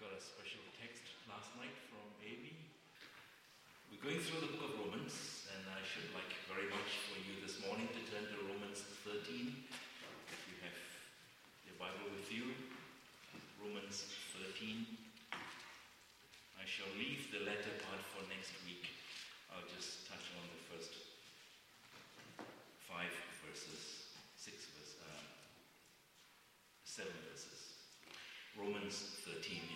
got a special text last night from AB. We're going through the book of Romans, and I should like very much for you this morning to turn to Romans 13, if you have your Bible with you. Romans 13. I shall leave the latter part for next week. I'll just touch on the first five verses, six verses, uh, seven verses. Romans 13.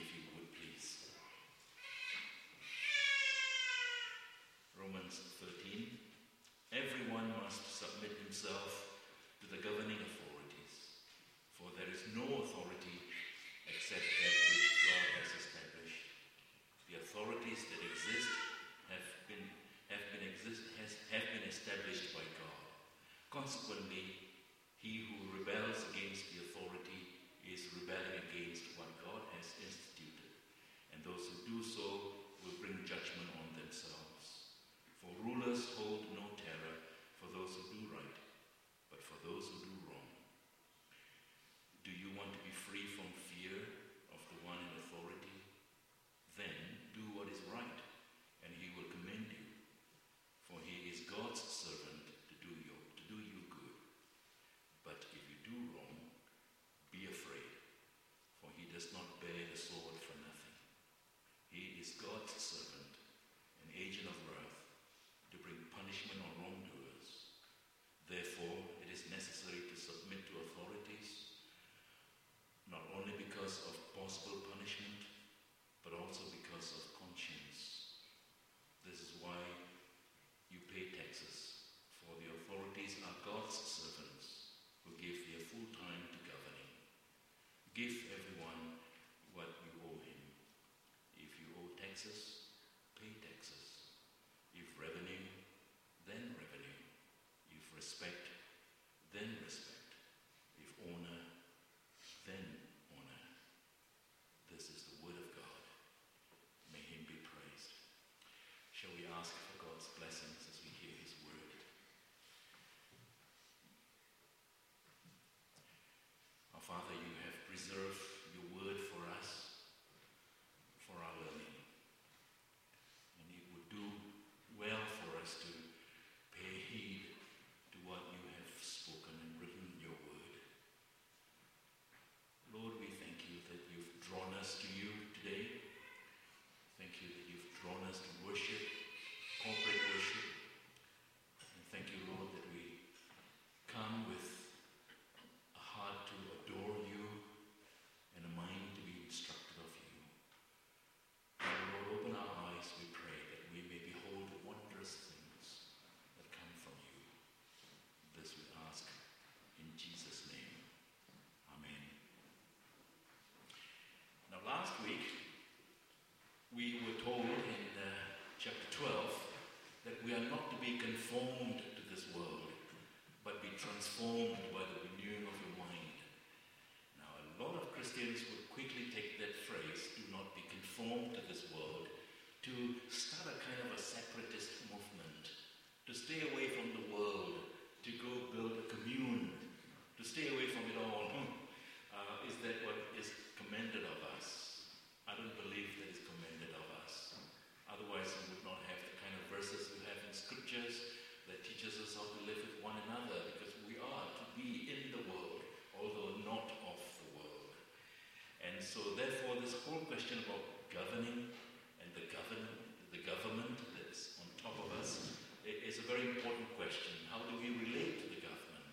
question about governing and the government, the government that's on top of us is a very important question. How do we relate to the government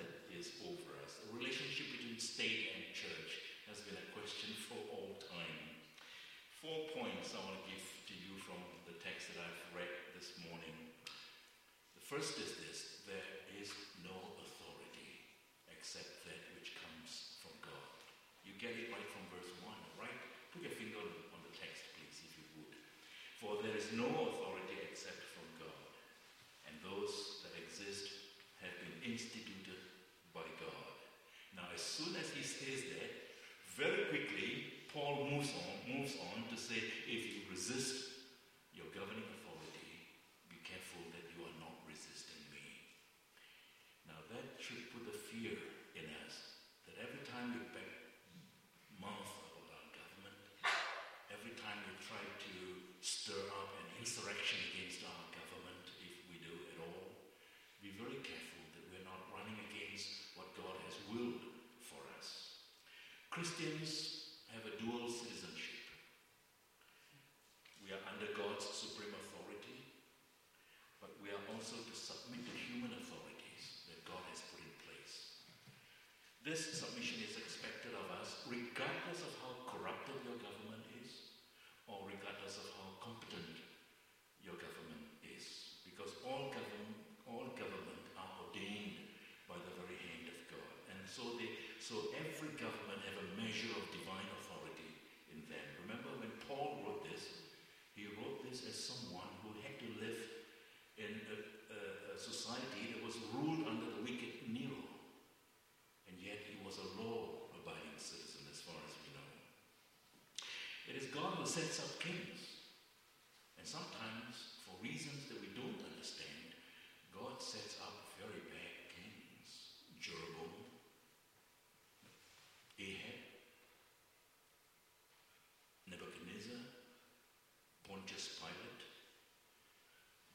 that is over us? The relationship between state and church has been a question for all time. Four points I want to give to you from the text that I've read this morning. The first is this. is no authority except from God, and those that exist have been instituted by God. Now, as soon as he says that, very quickly, Paul moves on, moves on to say, if you resist Christians have a dual citizenship. We are under God's supreme authority, but we are also to submit to human authorities that God has put in place. This submission is expected of us regardless of how corrupted your government is or regardless of how competent your government is. Because all government, all government are ordained by the very hand of God. And so they so every government have a measure of divine authority in them. Remember when Paul wrote this, he wrote this as someone who had to live in a, a, a society that was ruled under the wicked Nero. And yet he was a law abiding citizen as far as we know. It is God who sets up kings. And sometimes, for reasons that we don't understand, God sets up very bad kings. Jeroboam, Ahab, Nebuchadnezzar, Pontius Pilate.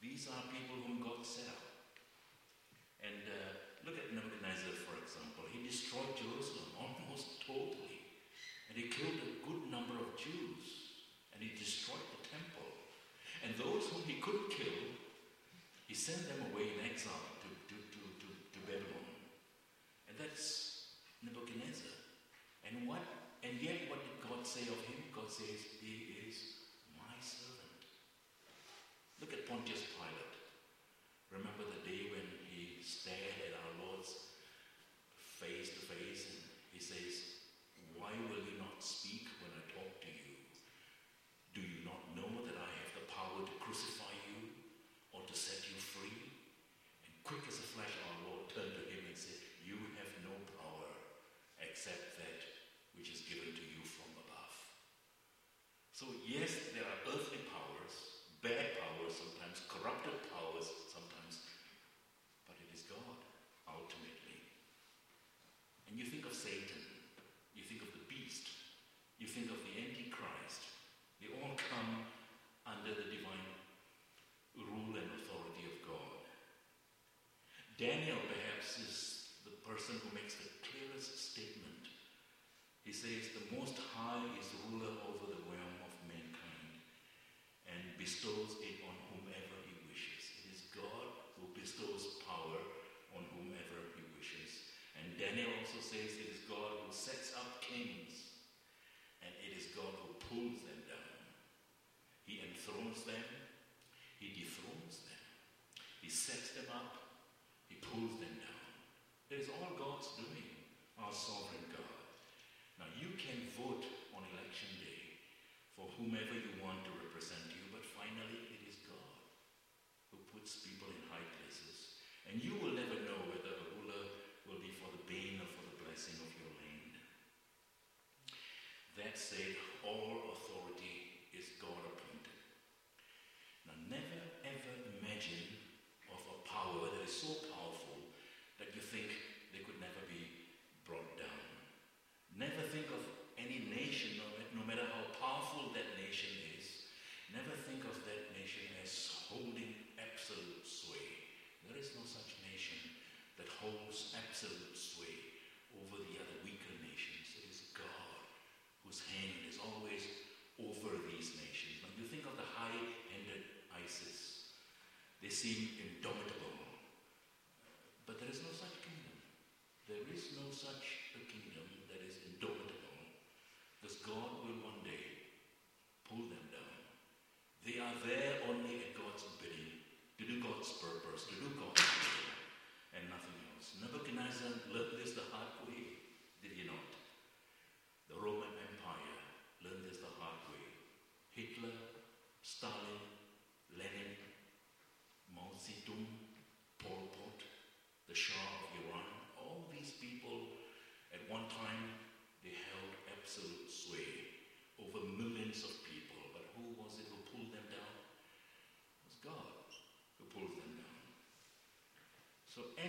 These are people whom God set up. And uh, look at Nebuchadnezzar, for example. He destroyed Jerusalem almost totally. And he killed a good number of Jews. And he destroyed the temple. And those whom he couldn't kill, he sent them away in exile to, to, to, to, to Babylon. And that's Nebuchadnezzar. And what and yet what did God say of him? God says, He is my servant. Look at Pontius Pilate. Remember the day when he stared at our Lord's face to face and he says, Why will you not speak when I talk to you? Do you not know that I have the power to crucify you or to set you free? And quick as a flash, our Lord turned to him and said, You have no power except that which is given to you from above. So, yes, there are earthly powers, bad powers sometimes, corrupted powers sometimes, but it is God ultimately. And you think of Satan, you think of the beast, you think of the Antichrist, they all come under the divine rule and authority of God. Daniel, perhaps, is the person who makes the clearest statement. He says, The Most High is ruler over the realm of mankind and bestows it on whomever he wishes. It is God who bestows power on whomever he wishes. And Daniel says, It is God who sets up kings, and it is God who pulls them down. He enthrones them, he dethrones them, he sets them up, he pulls them down. It is all God's doing, our sovereign God. Now, you can vote on election day for whomever you want to represent you, but finally, it is God who puts people in high places. And you will never know whether a ruler will be for the bane or for the blessing of your land. That said, all authority is God appointed. Now, never ever imagine of a power that is so powerful that you think they could never be brought down. Never think of any nation, no, no matter how powerful that nation is, never think of that nation as holding absolute sway. There is no such nation that holds absolute sway over the other weaker nations. It is God whose hand is always over these nations. When you think of the high-handed ISIS, they seem indomitable. But there is no such kingdom. There is no such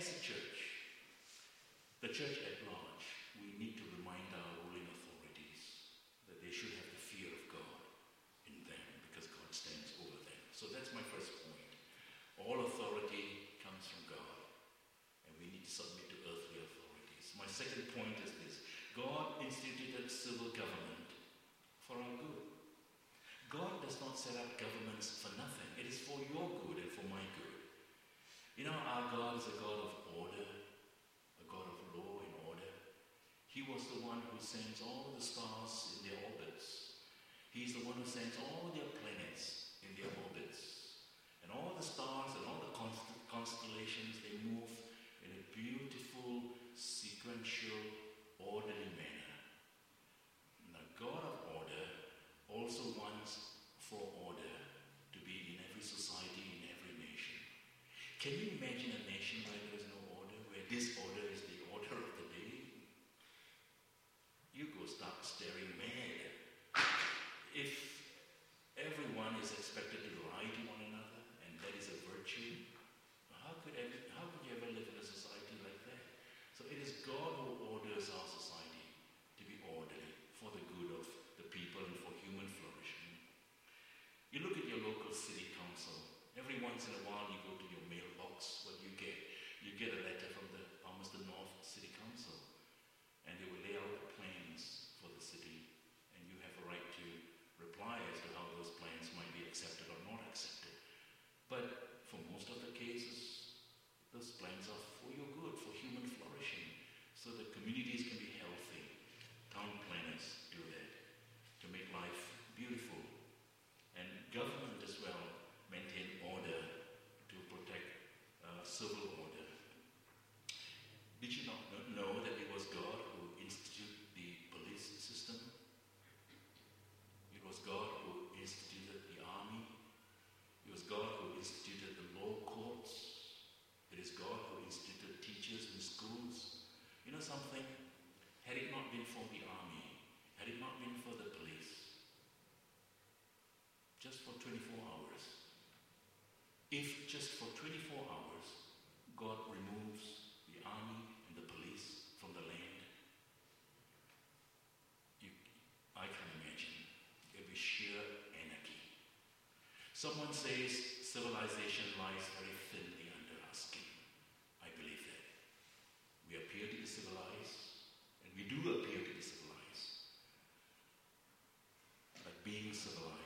as a church, the church at large, we need to remind our ruling authorities that they should have the fear of God in them because God stands over them. So that's my first point. All authority comes from God, and we need to submit to earthly authorities. My second point is this God instituted civil government for our good. God does not set up governments for nothing, it is for your good and for my good. You know, our God is a God things all points in a while if just for 24 hours God removes the army and the police from the land, you, I can imagine it would be sheer anarchy. Someone says civilization lies very thinly under our skin. I believe that. We appear to be civilized, and we do appear to be civilized. But being civilized,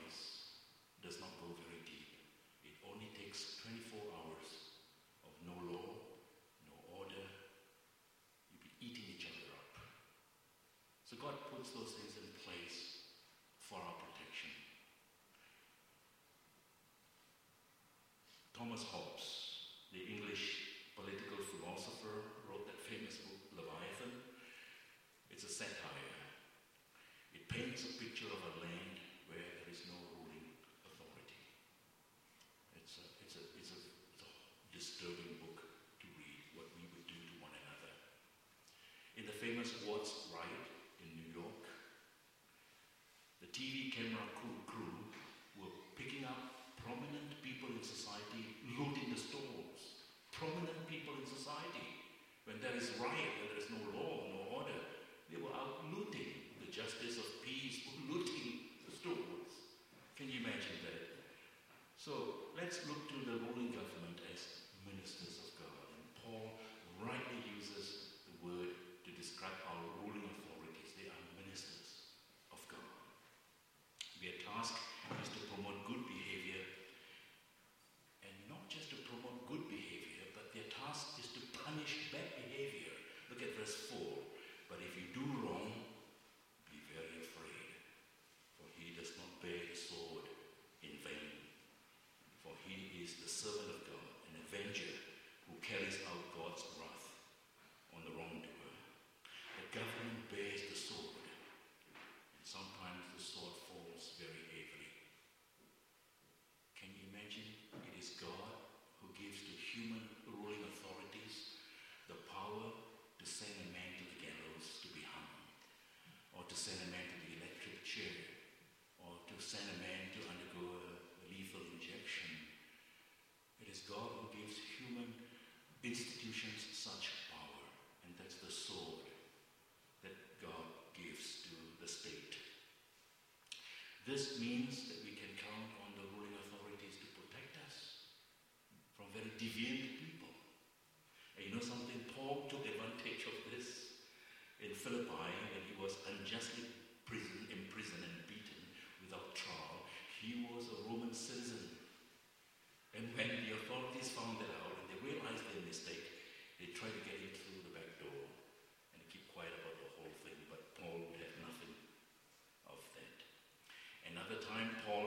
So let's look to the ruling government.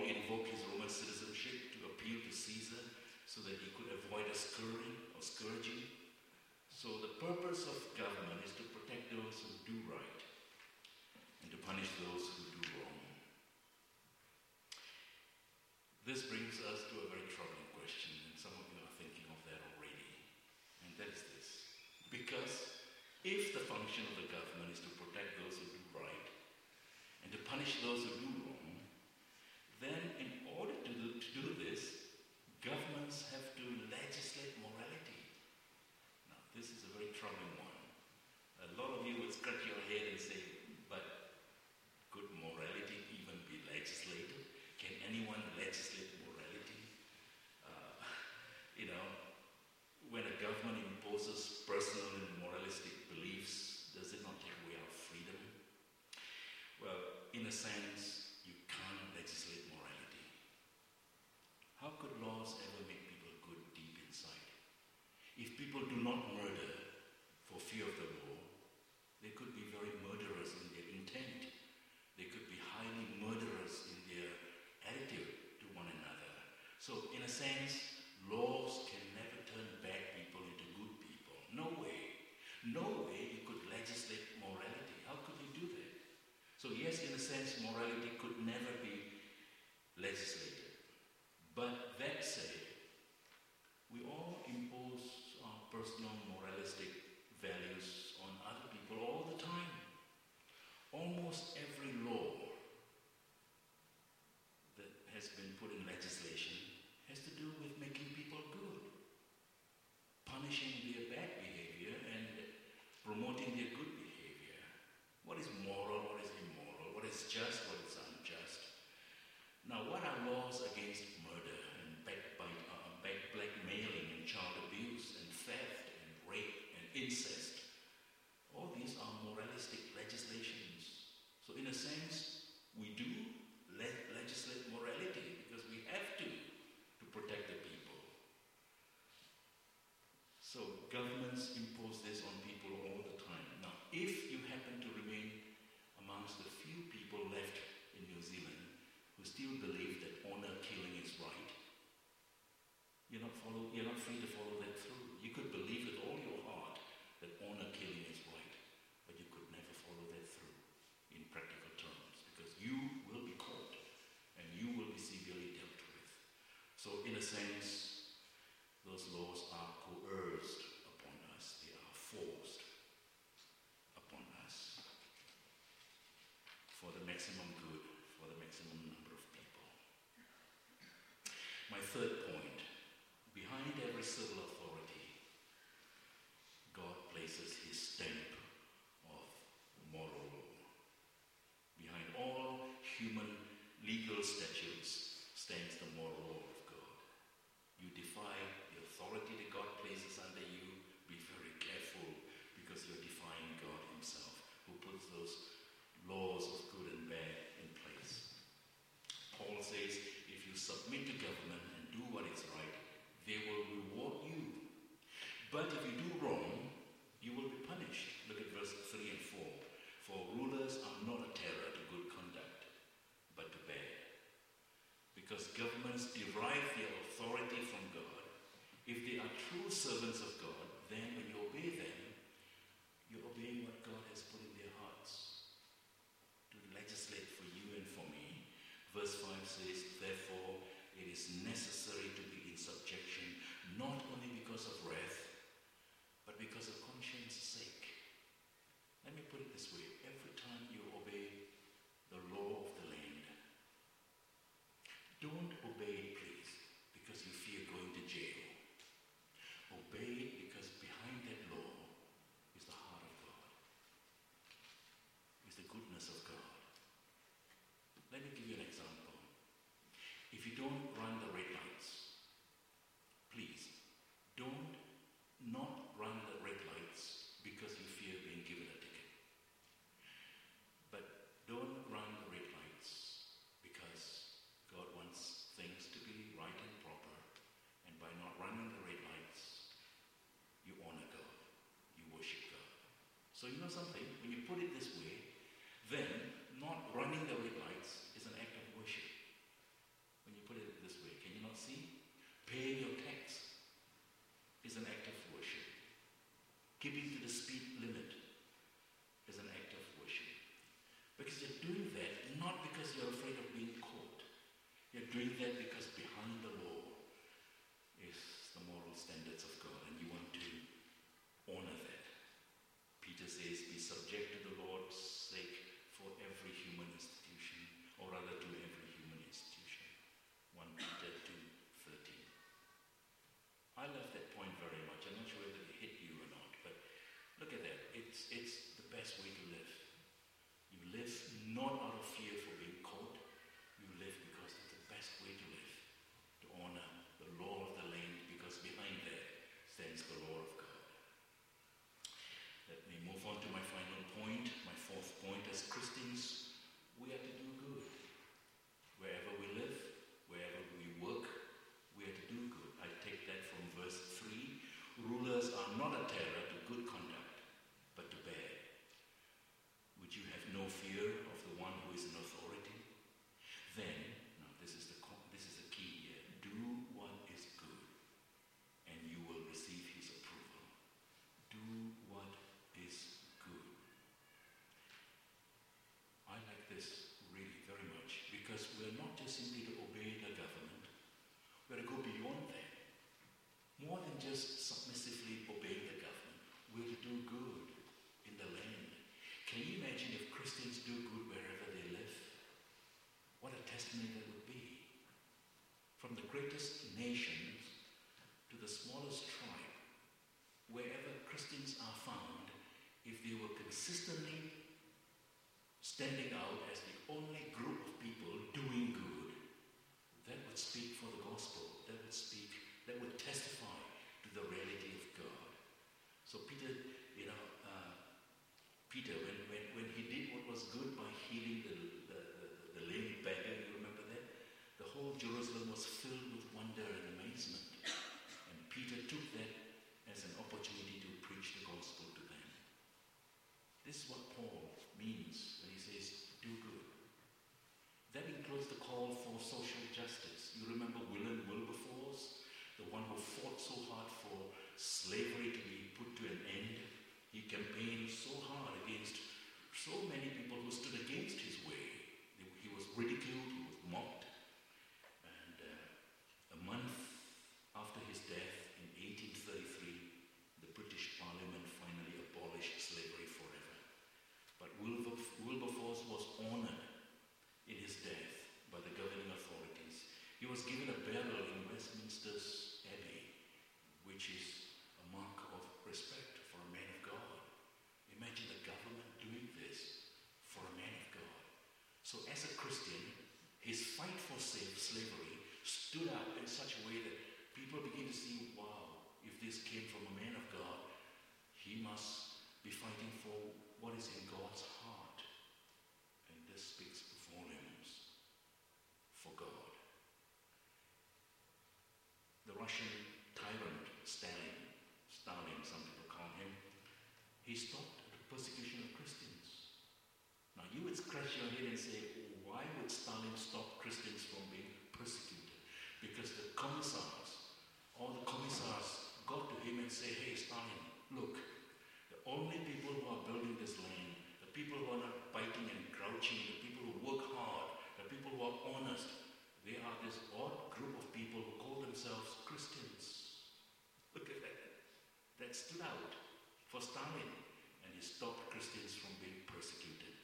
Invoked his Roman citizenship to appeal to Caesar so that he could avoid a scourging or scourging. So the purpose of government is to protect those who do right and to punish those who do wrong. This brings us to a very troubling question, and some of you are thinking of that already, and that is this. Because if the function of the government is to protect those who do right and to punish those who do wrong, sense, you can't legislate morality. How could laws ever make people good deep inside? If people do not murder for fear of the law, they could be very murderous in their intent. They could be highly murderous in their attitude to one another. So, in a sense, sense more. governments impose this on third point. because governments derive their authority from God. If they are true servants of God, then when you obey them, you're obeying what God has put in their hearts to legislate for you and for me. Verse 5 says, Therefore, it is necessary to be in subjection, not only because of wrath, something. simply to obey the government. We've to go beyond that. More than just submissively obey the government, we're to do good in the land. Can you imagine if Christians do good wherever they live? What a testimony that would be. From the greatest nations to the smallest tribe, wherever Christians are found, if they were consistently standing out social justice. You remember William Wilberforce, the one who fought so hard this came from a man of God, he must this odd group of people who call themselves Christians. Look at that. That stood out for Stalin and he stopped Christians from being persecuted.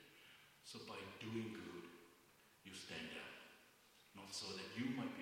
So by doing good, you stand out. Not so that you might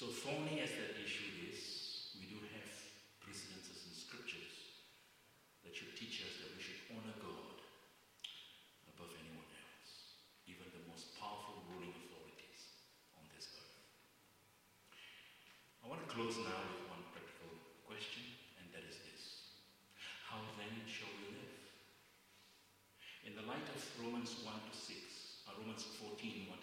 So thorny as that issue is, we do have precedences in scriptures that should teach us that we should honor God above anyone else, even the most powerful ruling authorities on this earth. I want to close now with one practical question, and that is this. How then shall we live? In the light of Romans 1 to 6, or Romans 14, 1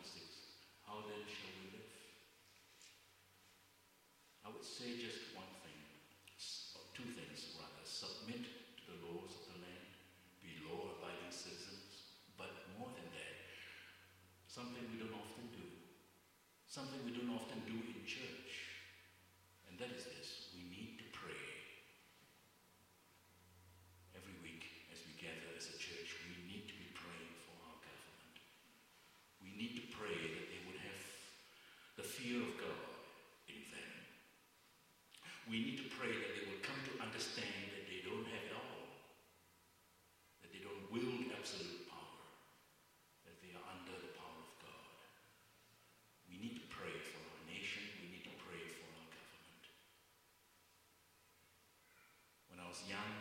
I was young.